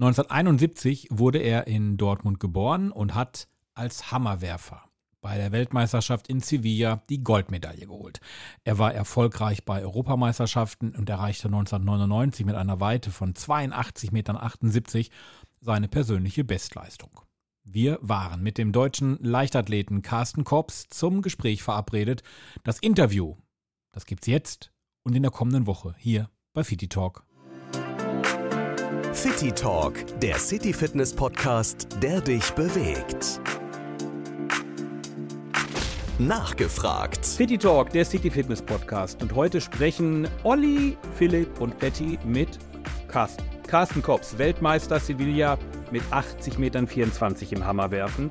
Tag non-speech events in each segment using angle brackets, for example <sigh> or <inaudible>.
1971 wurde er in Dortmund geboren und hat als Hammerwerfer bei der Weltmeisterschaft in Sevilla die Goldmedaille geholt. Er war erfolgreich bei Europameisterschaften und erreichte 1999 mit einer Weite von 82,78 Metern seine persönliche Bestleistung. Wir waren mit dem deutschen Leichtathleten Carsten Kops zum Gespräch verabredet. Das Interview, das gibt's jetzt und in der kommenden Woche hier bei Fiti Talk. City Talk, der City Fitness Podcast, der dich bewegt. Nachgefragt. City Talk, der City Fitness Podcast. Und heute sprechen Olli, Philipp und Betty mit Carsten. Carsten Kops, Weltmeister Sevilla mit 80,24 Metern im Hammerwerfen.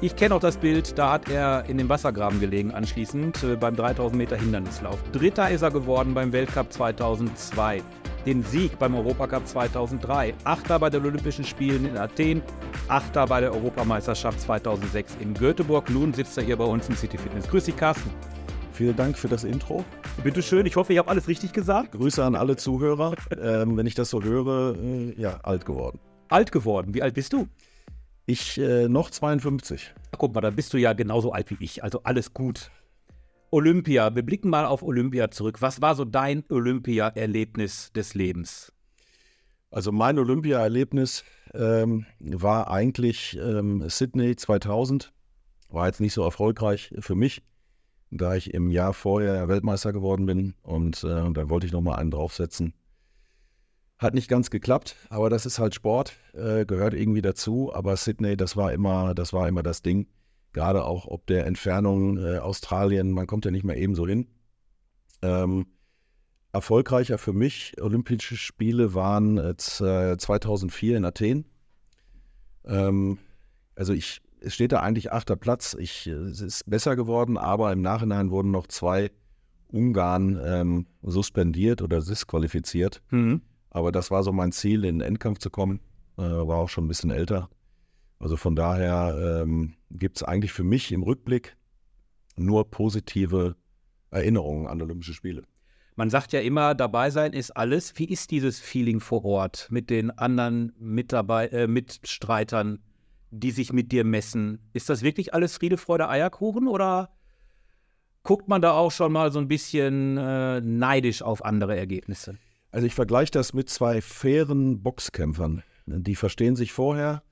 Ich kenne auch das Bild, da hat er in dem Wassergraben gelegen anschließend äh, beim 3000 Meter Hindernislauf. Dritter ist er geworden beim Weltcup 2002 den Sieg beim Europacup 2003, Achter bei den Olympischen Spielen in Athen, Achter bei der Europameisterschaft 2006 in Göteborg. Nun sitzt er hier bei uns im City Fitness. Grüß dich, Carsten. Vielen Dank für das Intro. Bitte schön, ich hoffe, ich habe alles richtig gesagt. Grüße an alle Zuhörer. Ähm, wenn ich das so höre, äh, ja, alt geworden. Alt geworden, wie alt bist du? Ich äh, noch 52. Guck mal, dann bist du ja genauso alt wie ich, also alles gut. Olympia, wir blicken mal auf Olympia zurück. Was war so dein Olympia-Erlebnis des Lebens? Also mein Olympia-Erlebnis ähm, war eigentlich ähm, Sydney 2000. War jetzt nicht so erfolgreich für mich, da ich im Jahr vorher Weltmeister geworden bin und äh, dann wollte ich nochmal einen draufsetzen. Hat nicht ganz geklappt, aber das ist halt Sport, äh, gehört irgendwie dazu. Aber Sydney, das war immer, das war immer das Ding gerade auch ob der Entfernung äh, Australien, man kommt ja nicht mehr ebenso hin. Ähm, erfolgreicher für mich Olympische Spiele waren äh, 2004 in Athen. Ähm, also ich, es steht da eigentlich achter Platz. Ich, es ist besser geworden, aber im Nachhinein wurden noch zwei Ungarn ähm, suspendiert oder disqualifiziert. Mhm. Aber das war so mein Ziel, in den Endkampf zu kommen. Äh, war auch schon ein bisschen älter. Also von daher ähm, gibt es eigentlich für mich im Rückblick nur positive Erinnerungen an Olympische Spiele. Man sagt ja immer, dabei sein ist alles. Wie ist dieses Feeling vor Ort mit den anderen Mitarbei äh, Mitstreitern, die sich mit dir messen? Ist das wirklich alles Friede, Freude, Eierkuchen oder guckt man da auch schon mal so ein bisschen äh, neidisch auf andere Ergebnisse? Also ich vergleiche das mit zwei fairen Boxkämpfern. Die verstehen sich vorher,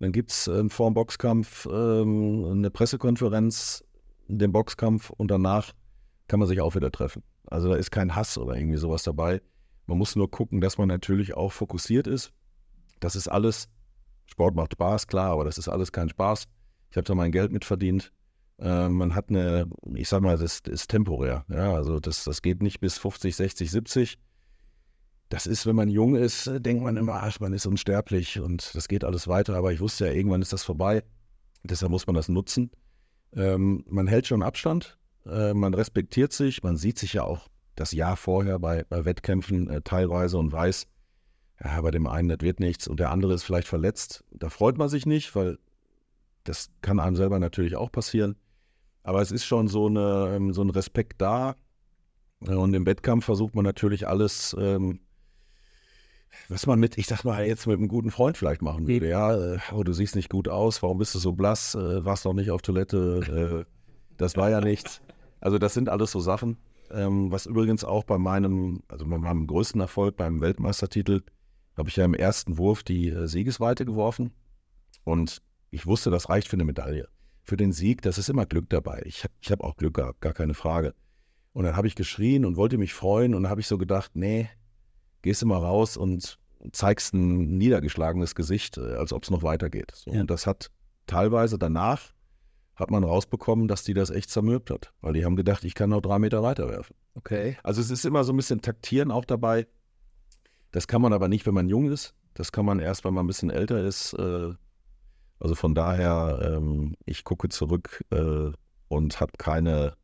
dann gibt es äh, vor dem Boxkampf ähm, eine Pressekonferenz, den Boxkampf und danach kann man sich auch wieder treffen. Also da ist kein Hass oder irgendwie sowas dabei. Man muss nur gucken, dass man natürlich auch fokussiert ist. Das ist alles, Sport macht Spaß, klar, aber das ist alles kein Spaß. Ich habe da mein Geld mitverdient. Äh, man hat eine, ich sag mal, das ist temporär. Ja, also das, das geht nicht bis 50, 60, 70 das ist, wenn man jung ist, äh, denkt man immer, ach, man ist unsterblich und das geht alles weiter. Aber ich wusste ja, irgendwann ist das vorbei. Deshalb muss man das nutzen. Ähm, man hält schon Abstand, äh, man respektiert sich, man sieht sich ja auch das Jahr vorher bei, bei Wettkämpfen äh, teilweise und weiß, ja, bei dem einen, das wird nichts und der andere ist vielleicht verletzt. Da freut man sich nicht, weil das kann einem selber natürlich auch passieren. Aber es ist schon so, eine, ähm, so ein Respekt da. Und im Wettkampf versucht man natürlich alles ähm, was man mit, ich sag mal, jetzt mit einem guten Freund vielleicht machen würde. Ja, äh, oh, du siehst nicht gut aus, warum bist du so blass, äh, warst noch nicht auf Toilette, äh, das war ja nichts. Also das sind alles so Sachen, ähm, was übrigens auch bei meinem, also bei meinem größten Erfolg beim Weltmeistertitel, habe ich ja im ersten Wurf die Siegesweite geworfen und ich wusste, das reicht für eine Medaille. Für den Sieg, das ist immer Glück dabei. Ich, ich habe auch Glück gehabt, gar keine Frage. Und dann habe ich geschrien und wollte mich freuen und dann habe ich so gedacht, nee, gehst du mal raus und zeigst ein niedergeschlagenes Gesicht, äh, als ob es noch weitergeht. So, ja. Und das hat teilweise danach hat man rausbekommen, dass die das echt zermürbt hat, weil die haben gedacht, ich kann noch drei Meter weiterwerfen. Okay. Also es ist immer so ein bisschen Taktieren auch dabei. Das kann man aber nicht, wenn man jung ist. Das kann man erst, wenn man ein bisschen älter ist. Äh, also von daher, ähm, ich gucke zurück äh, und habe keine,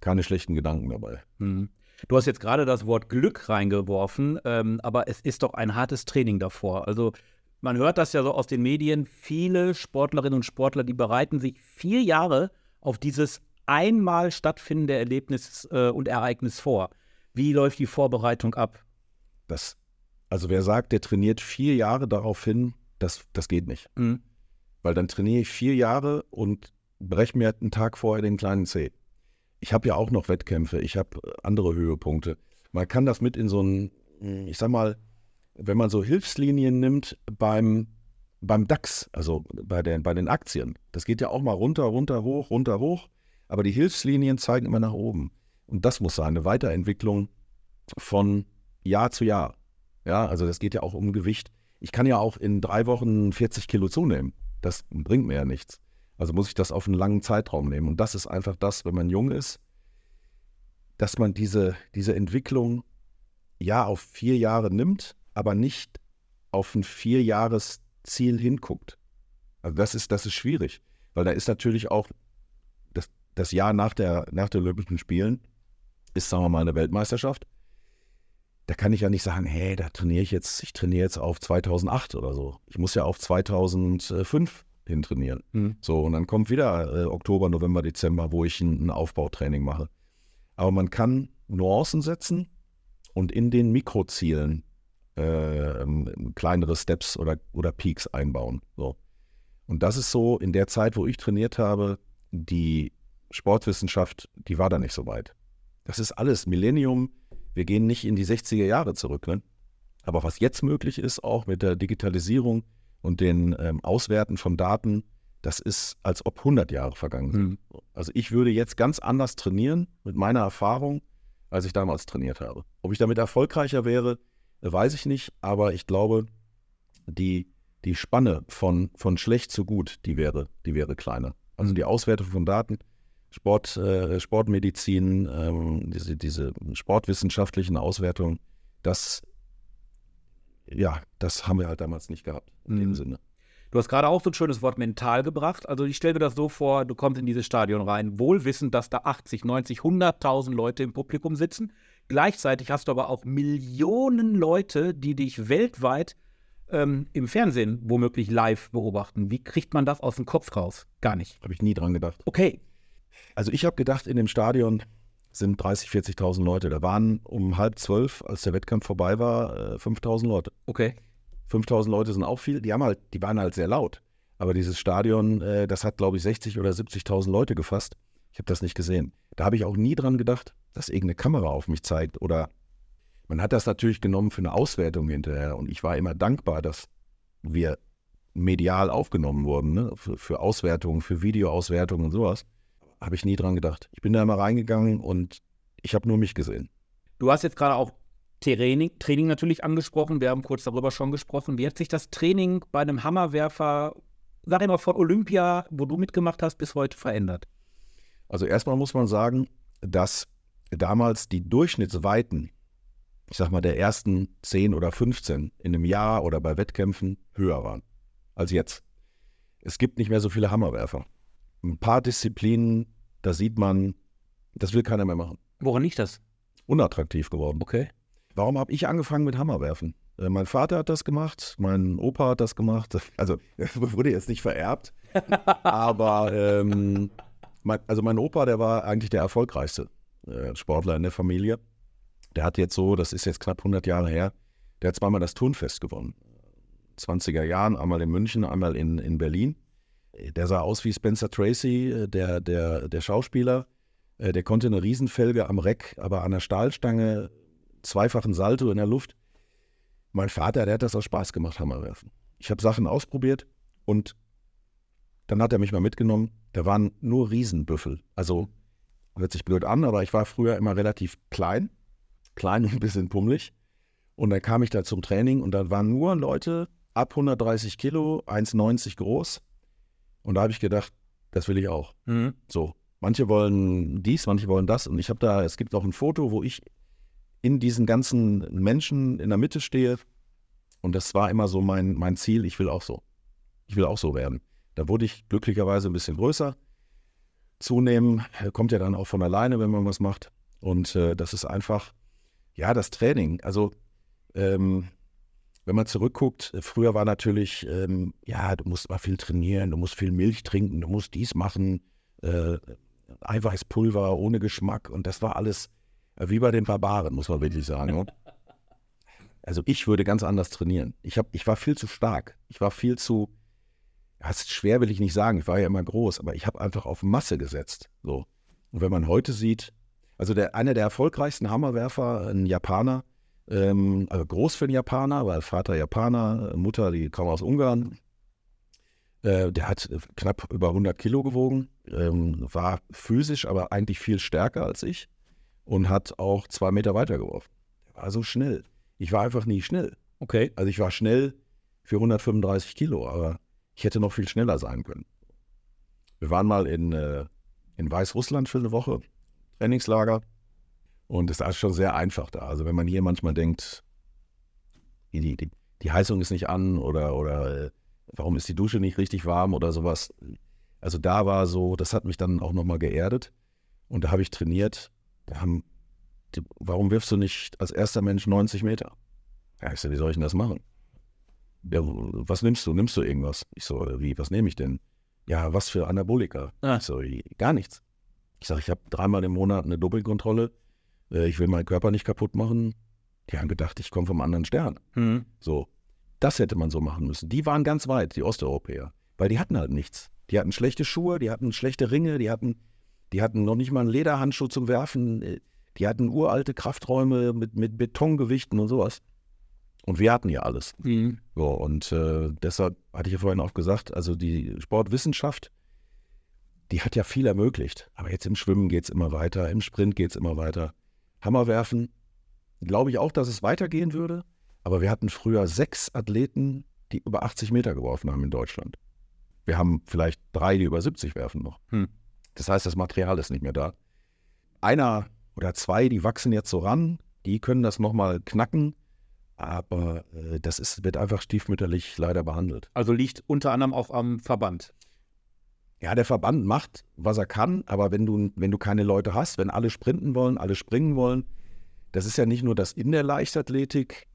keine schlechten Gedanken dabei. Mhm. Du hast jetzt gerade das Wort Glück reingeworfen, ähm, aber es ist doch ein hartes Training davor. Also man hört das ja so aus den Medien. Viele Sportlerinnen und Sportler, die bereiten sich vier Jahre auf dieses einmal stattfindende Erlebnis äh, und Ereignis vor. Wie läuft die Vorbereitung ab? Das Also wer sagt, der trainiert vier Jahre darauf hin, das, das geht nicht. Mhm. Weil dann trainiere ich vier Jahre und breche mir einen Tag vorher den kleinen Zeh. Ich habe ja auch noch Wettkämpfe, ich habe andere Höhepunkte. Man kann das mit in so ein, ich sag mal, wenn man so Hilfslinien nimmt beim, beim DAX, also bei den, bei den Aktien, das geht ja auch mal runter, runter, hoch, runter, hoch, aber die Hilfslinien zeigen immer nach oben. Und das muss sein, eine Weiterentwicklung von Jahr zu Jahr. Ja, also das geht ja auch um Gewicht. Ich kann ja auch in drei Wochen 40 Kilo zunehmen. Das bringt mir ja nichts. Also muss ich das auf einen langen Zeitraum nehmen. Und das ist einfach das, wenn man jung ist, dass man diese, diese Entwicklung ja auf vier Jahre nimmt, aber nicht auf ein Vierjahresziel hinguckt. Also das ist, das ist schwierig, weil da ist natürlich auch das, das Jahr nach der, nach den Olympischen Spielen, ist, sagen wir mal, eine Weltmeisterschaft. Da kann ich ja nicht sagen, hey, da trainiere ich jetzt, ich trainiere jetzt auf 2008 oder so. Ich muss ja auf 2005 hin trainieren. Mhm. So, und dann kommt wieder äh, Oktober, November, Dezember, wo ich ein, ein Aufbautraining mache. Aber man kann Nuancen setzen und in den Mikrozielen äh, kleinere Steps oder, oder Peaks einbauen. So. Und das ist so in der Zeit, wo ich trainiert habe, die Sportwissenschaft, die war da nicht so weit. Das ist alles Millennium. Wir gehen nicht in die 60er Jahre zurück. Ne? Aber was jetzt möglich ist, auch mit der Digitalisierung und den ähm, Auswerten von Daten, das ist, als ob 100 Jahre vergangen sind. Mhm. Also ich würde jetzt ganz anders trainieren mit meiner Erfahrung, als ich damals trainiert habe. Ob ich damit erfolgreicher wäre, weiß ich nicht, aber ich glaube, die, die Spanne von, von schlecht zu gut, die wäre, die wäre kleiner. Also die Auswertung von Daten, Sport, äh, Sportmedizin, ähm, diese, diese sportwissenschaftlichen Auswertungen, das, ja, das haben wir halt damals nicht gehabt in Mhm. dem Sinne. Du hast gerade auch so ein schönes Wort mental gebracht. Also ich stelle mir das so vor, du kommst in dieses Stadion rein, wohlwissend, dass da 80, 90, 100.000 Leute im Publikum sitzen. Gleichzeitig hast du aber auch Millionen Leute, die dich weltweit ähm, im Fernsehen womöglich live beobachten. Wie kriegt man das aus dem Kopf raus? Gar nicht. Habe ich nie dran gedacht. Okay. Also ich habe gedacht, in dem Stadion sind 30, 40.000 Leute. Da waren um halb zwölf, als der Wettkampf vorbei war, äh, 5.000 Leute. Okay. 5000 Leute sind auch viel. Die haben halt, die waren halt sehr laut. Aber dieses Stadion, äh, das hat, glaube ich, 60 oder 70.000 Leute gefasst. Ich habe das nicht gesehen. Da habe ich auch nie dran gedacht, dass irgendeine Kamera auf mich zeigt. Oder man hat das natürlich genommen für eine Auswertung hinterher. Und ich war immer dankbar, dass wir medial aufgenommen wurden, ne? für, für Auswertungen, für Videoauswertungen und sowas. Habe ich nie dran gedacht. Ich bin da immer reingegangen und ich habe nur mich gesehen. Du hast jetzt gerade auch Training, Training natürlich angesprochen. Wir haben kurz darüber schon gesprochen. Wie hat sich das Training bei einem Hammerwerfer, sag ich mal, von Olympia, wo du mitgemacht hast, bis heute verändert? Also erstmal muss man sagen, dass damals die Durchschnittsweiten, ich sag mal, der ersten 10 oder 15 in einem Jahr oder bei Wettkämpfen höher waren als jetzt. Es gibt nicht mehr so viele Hammerwerfer. Ein paar Disziplinen, da sieht man, das will keiner mehr machen. Woran liegt das? Unattraktiv geworden. Okay. Warum habe ich angefangen mit Hammerwerfen? Äh, mein Vater hat das gemacht, mein Opa hat das gemacht. <laughs> Also wurde jetzt nicht vererbt, <laughs> aber ähm, mein, also mein Opa, der war eigentlich der erfolgreichste äh, Sportler in der Familie. Der hat jetzt so, das ist jetzt knapp 100 Jahre her, der hat zweimal das Turnfest gewonnen. 20er Jahren, einmal in München, einmal in, in Berlin. Der sah aus wie Spencer Tracy, äh, der, der, der Schauspieler. Äh, Der konnte eine Riesenfelge am Reck, aber an der Stahlstange zweifachen Salto in der Luft. Mein Vater, der hat das aus Spaß gemacht, Hammerwerfen. Ich habe Sachen ausprobiert und dann hat er mich mal mitgenommen. Da waren nur Riesenbüffel. Also hört sich blöd an, aber ich war früher immer relativ klein, klein und ein bisschen pummelig. Und dann kam ich da zum Training und da waren nur Leute ab 130 Kilo, 1,90 groß. Und da habe ich gedacht, das will ich auch. Mhm. So, manche wollen dies, manche wollen das. Und ich habe da, es gibt auch ein Foto, wo ich in diesen ganzen Menschen in der Mitte stehe. Und das war immer so mein, mein Ziel, ich will auch so. Ich will auch so werden. Da wurde ich glücklicherweise ein bisschen größer. Zunehmen äh, kommt ja dann auch von alleine, wenn man was macht. Und äh, das ist einfach, ja, das Training. Also, ähm, wenn man zurückguckt, äh, früher war natürlich, ähm, ja, du musst mal viel trainieren, du musst viel Milch trinken, du musst dies machen, äh, Eiweißpulver ohne Geschmack und das war alles äh, wie bei den Barbaren, muss man wirklich sagen. ne? <laughs> also ich würde ganz anders trainieren. Ich, hab, ich war viel zu stark. Ich war viel zu, ist schwer will ich nicht sagen, ich war ja immer groß, aber ich habe einfach auf Masse gesetzt. So. Und wenn man heute sieht, also der, einer der erfolgreichsten Hammerwerfer, ein Japaner, ähm, also groß für einen Japaner, weil Vater Japaner, Mutter, die kommen aus Ungarn. Äh, der hat knapp über 100 Kilo gewogen, ähm, war physisch aber eigentlich viel stärker als ich und hat auch zwei Meter weiter geworfen. Der war so schnell. Ich war einfach nie schnell. Okay. Also ich war schnell für 135 Kilo, aber ich hätte noch viel schneller sein können. Wir waren mal in, äh, in Weißrussland für eine Woche, Trainingslager. Und es ist schon sehr einfach da. Also wenn man hier manchmal denkt, die, die, die Heizung ist nicht an oder, oder äh, warum ist die Dusche nicht richtig warm oder sowas. Also da war so, das hat mich dann auch nochmal geerdet. Und da habe ich trainiert. Haben, die, warum wirfst du nicht als erster Mensch 90 Meter? Ja, ich so, wie soll ich denn das machen? Ja, was nimmst du? Nimmst du irgendwas? Ich so, wie, was nehme ich denn? Ja, was für Anabolika? Ah. Ich so, gar nichts. Ich sage, ich habe dreimal im Monat eine Doppelkontrolle. Äh, ich will meinen Körper nicht kaputt machen. Die haben gedacht, ich komme vom anderen Stern. Hm. So, das hätte man so machen müssen. Die waren ganz weit, die Osteuropäer, weil die hatten halt nichts. Die hatten schlechte Schuhe, die hatten schlechte Ringe, die hatten, die hatten noch nicht mal einen Lederhandschuh zum Werfen. äh, Die hatten uralte Krafträume mit, mit Betongewichten und sowas. Und wir hatten ja alles. Hm. So, und äh, deshalb hatte ich ja vorhin auch gesagt, also die Sportwissenschaft, die hat ja viel ermöglicht. Aber jetzt im Schwimmen geht es immer weiter, im Sprint geht es immer weiter. Hammerwerfen, glaube ich auch, dass es weitergehen würde. Aber wir hatten früher sechs Athleten, die über 80 Meter geworfen haben in Deutschland. Wir haben vielleicht drei, die über 70 werfen noch. Hm. Das heißt, das Material ist nicht mehr da. Einer oder zwei, die wachsen jetzt so ran, die können das nochmal knacken. Aber äh, das ist, wird einfach stiefmütterlich leider behandelt. Also liegt unter anderem auch am Verband. Ja, der Verband macht, was er kann, aber wenn du, wenn du keine Leute hast, wenn alle sprinten wollen, alle springen wollen, das ist ja nicht nur, dass in der Leichtathletik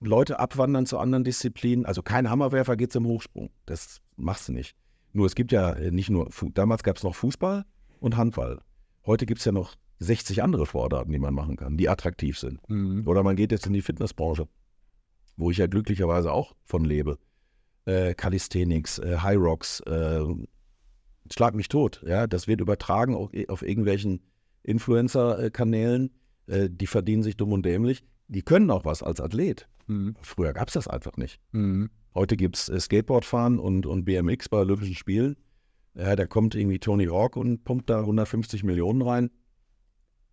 Leute abwandern zu anderen Disziplinen. Also kein Hammerwerfer geht zum Hochsprung. Das machst du nicht. Nur es gibt ja äh, nicht nur, damals gab es noch Fußball und Handball. Heute gibt es ja noch 60 andere Sportarten, die man machen kann, die attraktiv sind. Hm. Oder man geht jetzt in die Fitnessbranche, wo ich ja glücklicherweise auch von lebe. Äh, Calisthenics, äh, High Rocks, äh, schlag mich tot. Ja, das wird übertragen auf, auf irgendwelchen Influencer-Kanälen. Äh, die verdienen sich dumm und dämlich. Die können auch was als Athlet. Hm. Früher gab es das einfach nicht. Hm. Heute gibt es äh, Skateboardfahren und, und BMX bei Olympischen Spielen. Ja, da kommt irgendwie Tony Hawk und pumpt da 150 Millionen rein.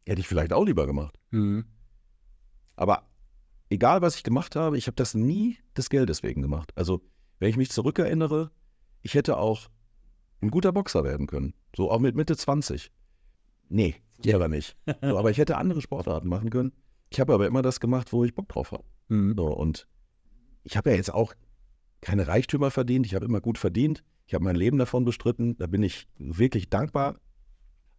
Hätte ich vielleicht auch lieber gemacht. Hm. Aber egal, was ich gemacht habe, ich habe das nie des Geldes wegen gemacht. Also, wenn ich mich zurückerinnere, ich hätte auch ein guter Boxer werden können. So auch mit Mitte 20. Nee, aber nicht. So, aber ich hätte andere Sportarten machen können. Ich habe aber immer das gemacht, wo ich Bock drauf habe. Hm. So, und ich habe ja jetzt auch keine Reichtümer verdient. Ich habe immer gut verdient. Ich habe mein Leben davon bestritten. Da bin ich wirklich dankbar.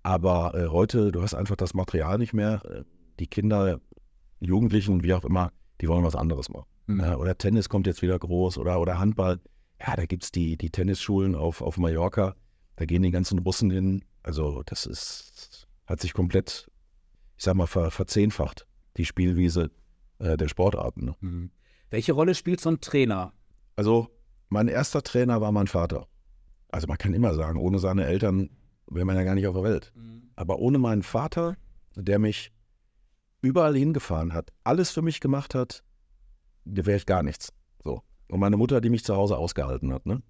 Aber äh, heute, du hast einfach das Material nicht mehr. Äh, Die Kinder, Jugendlichen, wie auch immer, die wollen was anderes machen. Hm. Ja, oder Tennis kommt jetzt wieder groß oder, oder Handball. Ja, da gibt es die, die Tennisschulen auf, auf Mallorca. Da gehen die ganzen Russen hin. Also, das ist, hat sich komplett, ich sag mal, ver, verzehnfacht, die Spielwiese äh, der Sportarten. Ne? Hm. Welche Rolle spielt so ein Trainer? Also, mein erster Trainer war mein Vater. Also, man kann immer sagen, ohne seine Eltern wäre man ja gar nicht auf der Welt. Aber ohne meinen Vater, der mich überall hingefahren hat, alles für mich gemacht hat, wäre ich gar nichts. So. Und meine Mutter, die mich zu Hause ausgehalten hat. Ne?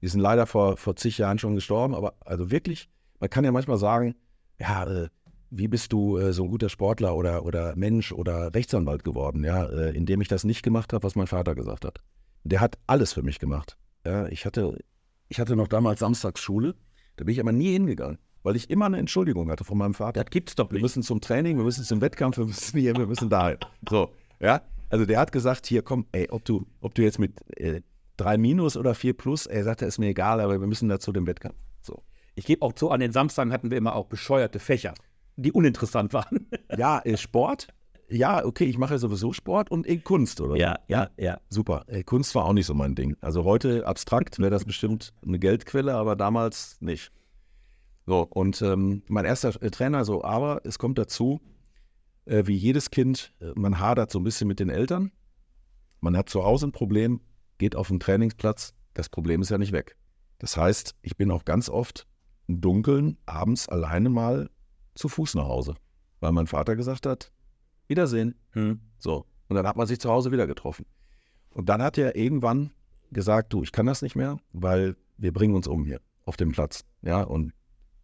Die sind leider vor, vor zig Jahren schon gestorben, aber also wirklich, man kann ja manchmal sagen, ja, äh, wie bist du äh, so ein guter Sportler oder, oder Mensch oder Rechtsanwalt geworden, ja, äh, indem ich das nicht gemacht habe, was mein Vater gesagt hat. Der hat alles für mich gemacht. Ja, ich hatte, ich hatte noch damals Samstagsschule, da bin ich aber nie hingegangen, weil ich immer eine Entschuldigung hatte von meinem Vater. Das gibt's doch Wir nicht. müssen zum Training, wir müssen zum Wettkampf, wir müssen hier, wir müssen dahin. So, ja. Also der hat gesagt, hier komm, ey, ob du, ob du jetzt mit äh, drei Minus oder vier Plus, er sagte, ist mir egal, aber wir müssen dazu dem Wettkampf. So. Ich gebe auch zu, an den Samstagen hatten wir immer auch bescheuerte Fächer, die uninteressant waren. <laughs> Ja, äh, Sport. Ja, okay, ich mache ja sowieso Sport und äh, Kunst, oder? so. ja, ja. Super. Äh, Kunst war auch nicht so mein Ding. Also heute abstrakt wäre das bestimmt eine Geldquelle, aber damals nicht. So, und ähm, mein erster Trainer so, aber es kommt dazu, äh, wie jedes Kind, äh, man hadert so ein bisschen mit den Eltern. Man hat zu Hause ein Problem, geht auf den Trainingsplatz, das Problem ist ja nicht weg. Das heißt, ich bin auch ganz oft im Dunkeln abends alleine mal zu Fuß nach Hause, weil mein Vater gesagt hat, Wiedersehen. Hm. So. Und dann hat man sich zu Hause wieder getroffen. Und dann hat er irgendwann gesagt, du, ich kann das nicht mehr, weil wir bringen uns um hier auf dem Platz. Ja, und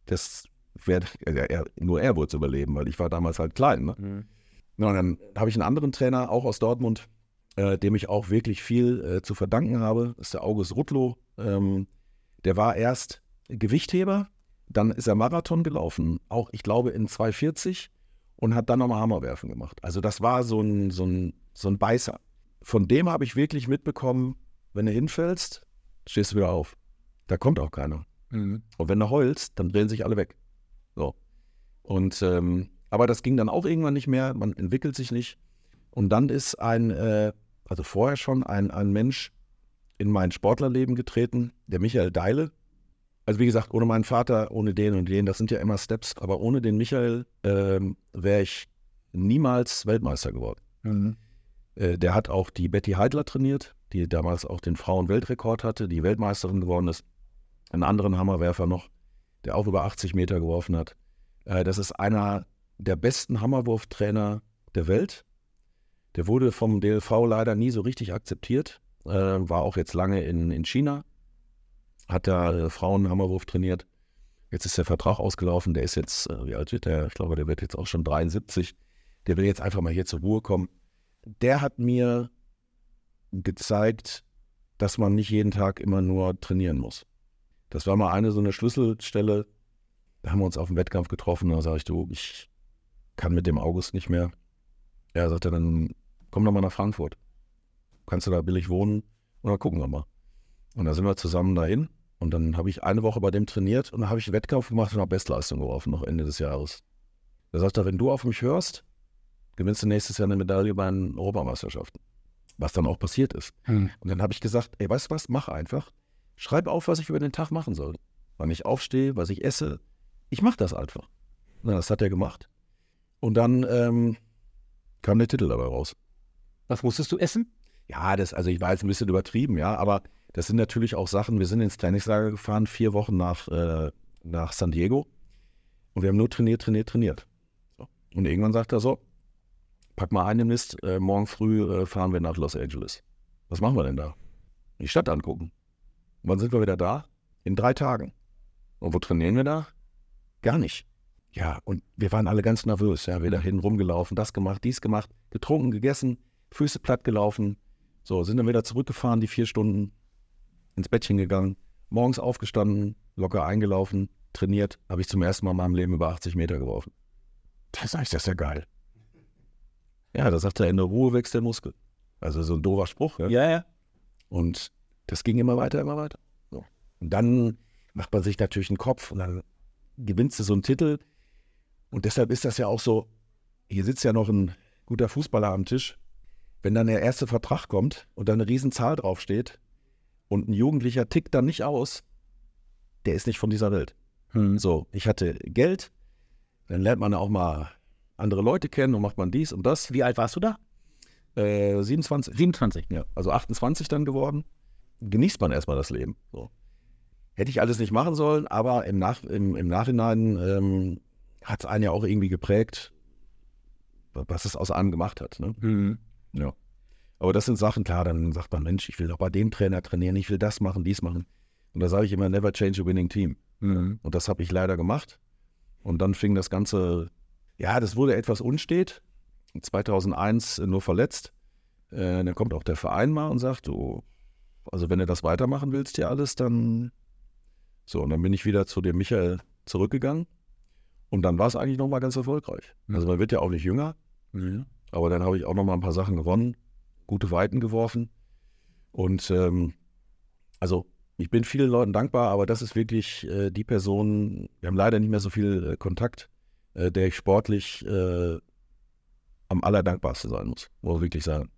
das wäre, er, nur er wurde es überleben, weil ich war damals halt klein. Ne? Hm. Ja, und dann habe ich einen anderen Trainer, auch aus Dortmund, äh, dem ich auch wirklich viel äh, zu verdanken habe. Das ist der August Rutlow. Ähm, der war erst Gewichtheber, dann ist er Marathon gelaufen, auch ich glaube in 240 und hat dann nochmal Hammerwerfen gemacht. Also das war so ein, so ein, so ein Beißer. Von dem habe ich wirklich mitbekommen, wenn du hinfällst, stehst du wieder auf. Da kommt auch keiner. Hm. Und wenn du heulst, dann drehen sich alle weg. Und ähm, aber das ging dann auch irgendwann nicht mehr, man entwickelt sich nicht. Und dann ist ein, äh, also vorher schon ein, ein Mensch in mein Sportlerleben getreten, der Michael Deile. Also wie gesagt, ohne meinen Vater, ohne den und den, das sind ja immer Steps, aber ohne den Michael ähm, wäre ich niemals Weltmeister geworden. Hm. Äh, der hat auch die Betty Heidler trainiert, die damals auch den Frauen-Weltrekord hatte, die Weltmeisterin geworden ist. Einen anderen Hammerwerfer noch, der auch über 80 Meter geworfen hat. Äh, das ist einer der besten Hammerwurftrainer der Welt. Der wurde vom DLV leider nie so richtig akzeptiert. Äh, war auch jetzt lange in, in China. Hat da äh, Frauen-Hammerwurf trainiert. Jetzt ist der Vertrag ausgelaufen. Der ist jetzt, wie alt wird der? Ich glaube, der wird jetzt auch schon 73. Der will jetzt einfach mal hier zur Ruhe kommen. Der hat mir gezeigt, dass man nicht jeden Tag immer nur trainieren muss. Das war mal eine so eine Schlüsselstelle. Da haben wir uns auf dem Wettkampf getroffen. Da sage ich, du, ich kann mit dem August nicht mehr. Er sagte dann, komm doch mal nach Frankfurt. Kannst du da billig wohnen? Und dann gucken wir mal. Und da sind wir zusammen dahin. Und dann habe ich eine Woche bei dem trainiert und dann habe ich einen Wettkampf gemacht und habe Bestleistung geworfen, noch Ende des Jahres. Da sagt er, wenn du auf mich hörst, gewinnst du nächstes Jahr eine Medaille bei den Europameisterschaften. Was dann auch passiert ist. Hm. Und dann habe ich gesagt, ey, weißt du was, mach einfach. Schreib auf, was ich über den Tag machen soll. Wann ich aufstehe, was ich esse. Ich mache das einfach. Na, das hat er gemacht. Und dann ähm, kam der Titel dabei raus. Was musstest du essen? Ja, das, also ich war jetzt ein bisschen übertrieben, ja, aber das sind natürlich auch Sachen, wir sind ins Trainingslager gefahren, vier Wochen nach, äh, nach San Diego und wir haben nur trainiert, trainiert, trainiert. So. Und irgendwann sagt er so, pack mal ein im Mist, äh, morgen früh äh, fahren wir nach Los Angeles. Was machen wir denn da? Die Stadt angucken. Und wann sind wir wieder da? In drei Tagen. Und wo trainieren wir da? Gar nicht. Ja, und wir waren alle ganz nervös. Ja, wir dahin rumgelaufen, das gemacht, dies gemacht, getrunken, gegessen, Füße platt gelaufen. So, sind dann wieder zurückgefahren, die vier Stunden, ins Bettchen gegangen, morgens aufgestanden, locker eingelaufen, trainiert, habe ich zum ersten Mal in meinem Leben über 80 Meter geworfen. Das heißt, das ist ja geil. Ja, da sagt er, in der Ruhe wächst der Muskel. Also so ein doofer Spruch. Ja? Ja, ja. Und das ging immer weiter, immer weiter. So. Und dann macht man sich natürlich einen Kopf und dann gewinnst du so einen Titel. Und deshalb ist das ja auch so, hier sitzt ja noch ein guter Fußballer am Tisch. Wenn dann der erste Vertrag kommt und da eine Riesenzahl draufsteht und ein Jugendlicher tickt dann nicht aus, der ist nicht von dieser Welt. Hm. So, ich hatte Geld, dann lernt man auch mal andere Leute kennen und macht man dies und das. Wie alt warst du da? Äh, 27. 27. Ja, also 28 dann geworden. Genießt man erstmal das Leben. So. Hätte ich alles nicht machen sollen, aber im, Nach im, im Nachhinein ähm, hat es einen ja auch irgendwie geprägt, was es aus einem gemacht hat. Ne? Hm. Ja. Aber das sind Sachen, klar, dann sagt man, Mensch, ich will doch bei dem Trainer trainieren, ich will das machen, dies machen. Und da sage ich immer, never change a winning team. Hm. Und das habe ich leider gemacht. Und dann fing das Ganze, ja, das wurde etwas unstet. 2001 nur verletzt. Äh, dann kommt auch der Verein mal und sagt, du, also wenn du das weitermachen willst, hier alles, dann so. Und dann bin ich wieder zu dem Michael zurückgegangen. Und dann war es eigentlich nochmal ganz erfolgreich. Mhm. Also man wird ja auch nicht jünger. Aber dann habe ich auch noch mal ein paar Sachen gewonnen, gute Weiten geworfen. Und ähm, also ich bin vielen Leuten dankbar, aber das ist wirklich äh, die Person, wir haben leider nicht mehr so viel äh, Kontakt, äh, der ich sportlich äh, am allerdankbarsten sein muss, muss ich wirklich sagen.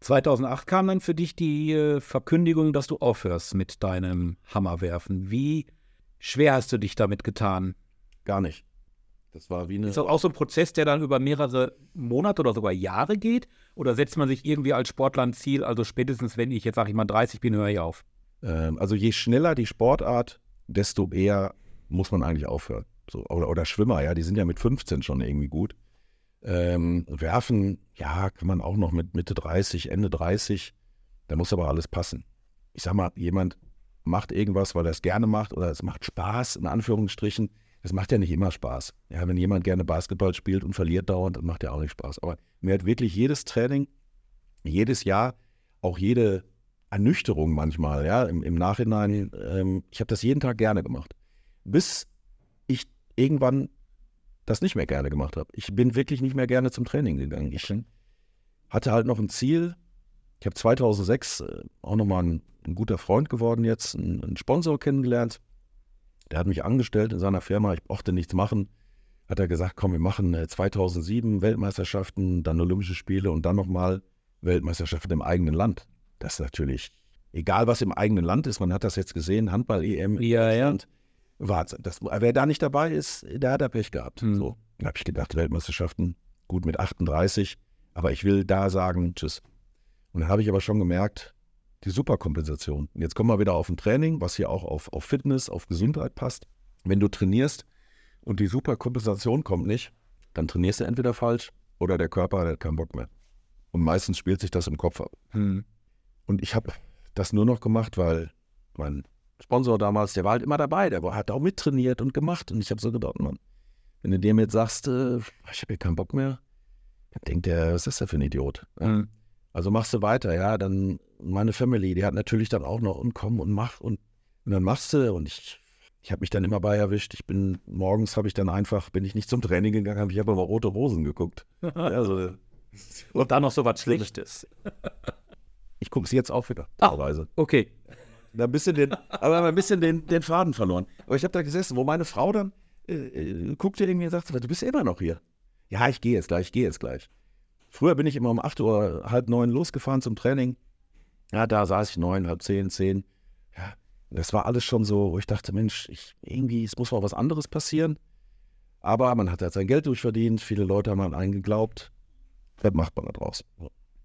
2008 kam dann für dich die äh, Verkündigung, dass du aufhörst mit deinem Hammerwerfen. Wie schwer hast du dich damit getan? Gar nicht. Das war wie eine. Ist das auch so ein Prozess, der dann über mehrere Monate oder sogar Jahre geht? Oder setzt man sich irgendwie als Sportler ein Ziel, also spätestens, wenn ich jetzt, sag ich mal, 30 bin, höre ich auf? Ähm, also je schneller die Sportart, desto eher muss man eigentlich aufhören. So, oder, oder Schwimmer, ja, die sind ja mit 15 schon irgendwie gut. Ähm, werfen, ja, kann man auch noch mit Mitte 30, Ende 30. Da muss aber alles passen. Ich sag mal, jemand macht irgendwas, weil er es gerne macht oder es macht Spaß, in Anführungsstrichen. Das macht ja nicht immer Spaß. Ja, wenn jemand gerne Basketball spielt und verliert dauernd, dann macht ja auch nicht Spaß. Aber mir hat wirklich jedes Training, jedes Jahr, auch jede Ernüchterung manchmal, ja, im, im Nachhinein, ähm, ich habe das jeden Tag gerne gemacht. Bis ich irgendwann das nicht mehr gerne gemacht habe. Ich bin wirklich nicht mehr gerne zum Training gegangen. Ich hatte halt noch ein Ziel. Ich habe 2006 äh, auch nochmal ein, ein guter Freund geworden jetzt, einen, einen Sponsor kennengelernt. Der hat mich angestellt in seiner Firma. Ich brauchte nichts machen. Hat er gesagt, komm, wir machen 2007 äh, Weltmeisterschaften, dann Olympische Spiele und dann nochmal Weltmeisterschaften im eigenen Land. Das ist natürlich, egal was im eigenen Land ist, man hat das jetzt gesehen, Handball-EM. Ja, ja. Wahnsinn. Das, wer da nicht dabei ist, der hat er Pech gehabt. Hm. So, da habe ich gedacht, Weltmeisterschaften, gut mit 38, aber ich will da sagen, tschüss. Und dann habe ich aber schon gemerkt, die Superkompensation. Und jetzt kommen wir wieder auf ein Training, was hier auch auf, auf Fitness, auf Gesundheit passt. Wenn du trainierst und die Superkompensation kommt nicht, dann trainierst du entweder falsch oder der Körper hat keinen Bock mehr. Und meistens spielt sich das im Kopf ab. Hm. Und ich habe das nur noch gemacht, weil mein Sponsor damals, der war halt immer dabei, der war, hat auch mittrainiert und gemacht. Und ich habe so gedacht, Mann, wenn du dem jetzt sagst, äh, ich habe hier keinen Bock mehr, dann denkt der, was ist das für ein Idiot? Ja? Hm. Also machst du weiter, ja, dann meine Family, die hat natürlich dann auch noch und komm und mach und, und dann machst du und ich, ich habe mich dann immer bei erwischt. Ich bin, morgens habe ich dann einfach, bin ich nicht zum Training gegangen, habe ich aber rote Rosen geguckt. <laughs> ja, so, Und dann noch so was Schlechtes. ich gucke es jetzt auch wieder. Ah. Okay. Da ein bisschen den, <laughs> aber ein bisschen den, den Faden verloren. Aber ich habe da gesessen, wo meine Frau dann äh, äh, guckte irgendwie und sagte, du bist immer noch hier. Ja, ich gehe jetzt gleich, ich gehe jetzt gleich. Früher bin ich immer um 8 Uhr, halb neun losgefahren zum Training. Ja, da saß ich neun, halb zehn, zehn. Ja, das war alles schon so, wo ich dachte, Mensch, ich, irgendwie, es muss mal was anderes passieren. Aber man hat halt sein Geld durchverdient, viele Leute haben an einen geglaubt. Was macht man da draus?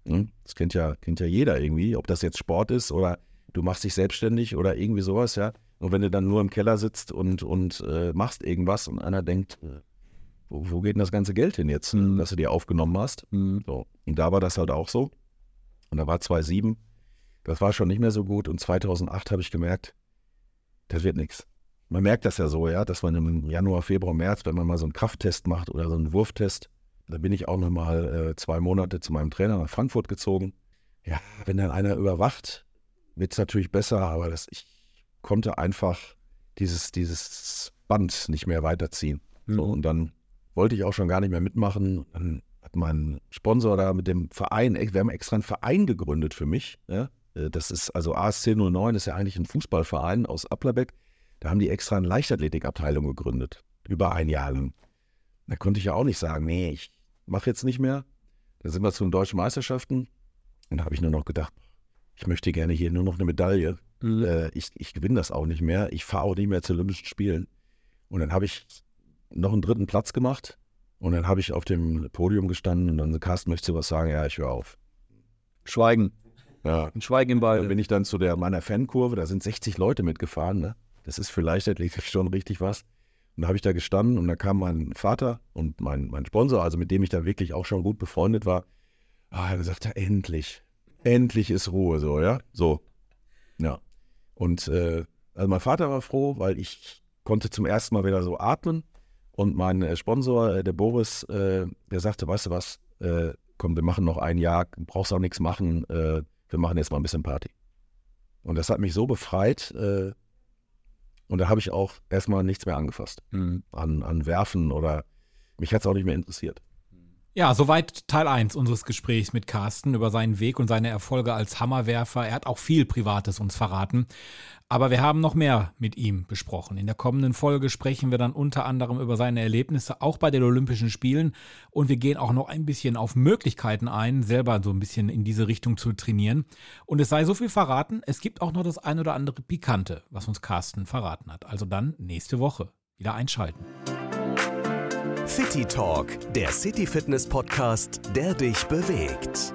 Hm? Das kennt ja, kennt ja jeder irgendwie, ob das jetzt Sport ist oder du machst dich selbstständig oder irgendwie sowas, ja. Und wenn du dann nur im Keller sitzt und, und äh, machst irgendwas und einer denkt, äh, wo, wo geht denn das ganze Geld hin jetzt, Mhm. dass du dir aufgenommen hast? Hm. So. Und da war das halt auch so. Und da war 2007, das war schon nicht mehr so gut. Und 2008 habe ich gemerkt, das wird nichts. Man merkt das ja so, ja, dass man im Januar, Februar, März, wenn man mal so einen Krafttest macht oder so einen Wurftest, da bin ich auch noch mal äh, zwei Monate zu meinem Trainer nach Frankfurt gezogen. Ja, wenn dann einer überwacht, wird es natürlich besser, aber das, ich konnte einfach dieses, dieses Band nicht mehr weiterziehen. So, und dann wollte ich auch schon gar nicht mehr mitmachen. Dann hat mein Sponsor da mit dem Verein, wir haben extra einen Verein gegründet für mich. Ja? Äh, Das ist also ASC 09, ist ja eigentlich ein Fußballverein aus Applerbeck. Da haben die extra eine Leichtathletikabteilung gegründet. Über ein Jahr lang. Da konnte ich ja auch nicht sagen, nee, ich mache jetzt nicht mehr. Da sind wir zu den deutschen Meisterschaften. Und da habe ich nur noch gedacht, ich möchte gerne hier nur noch eine Medaille. Hm. Äh, ich, ich gewinne das auch nicht mehr. Ich fahre auch nicht mehr zu Olympischen Spielen. Und dann habe ich noch einen dritten Platz gemacht. Und dann habe ich auf dem Podium gestanden und dann so, Carsten, möchtest du was sagen? Ja, ich höre auf. Schweigen. Ja. Ein Schweigen im Dann Ball. bin ich dann zu der meiner Fankurve, da sind 60 Leute mitgefahren. Ne? Das ist für Leichtathletik schon richtig was. Und da habe ich da gestanden und da kam mein Vater und mein, mein Sponsor, also mit dem ich da wirklich auch schon gut befreundet war. Ah, er sagte, endlich, endlich ist Ruhe so, ja, so. Ja. Und äh, also mein Vater war froh, weil ich konnte zum ersten Mal wieder so atmen. Und mein äh, Sponsor, äh, der Boris, äh, der sagte, weißt du was, äh, komm, wir machen noch ein Jahr, brauchst auch nichts machen, äh, wir machen jetzt mal ein bisschen Party. Und das hat mich so befreit. Und da habe ich auch erstmal nichts mehr angefasst Hm. an, an Werfen oder mich hat es auch nicht mehr interessiert. Ja, soweit Teil 1 unseres Gesprächs mit Carsten über seinen Weg und seine Erfolge als Hammerwerfer. Er hat auch viel Privates uns verraten. Aber wir haben noch mehr mit ihm besprochen. In der kommenden Folge sprechen wir dann unter anderem über seine Erlebnisse auch bei den Olympischen Spielen und wir gehen auch noch ein bisschen auf Möglichkeiten ein, selber so ein bisschen in diese Richtung zu trainieren. Und es sei so viel verraten, es gibt auch noch das ein oder andere Pikante, was uns Carsten verraten hat. Also dann nächste Woche wieder einschalten. City Talk, der City Fitness Podcast, der dich bewegt.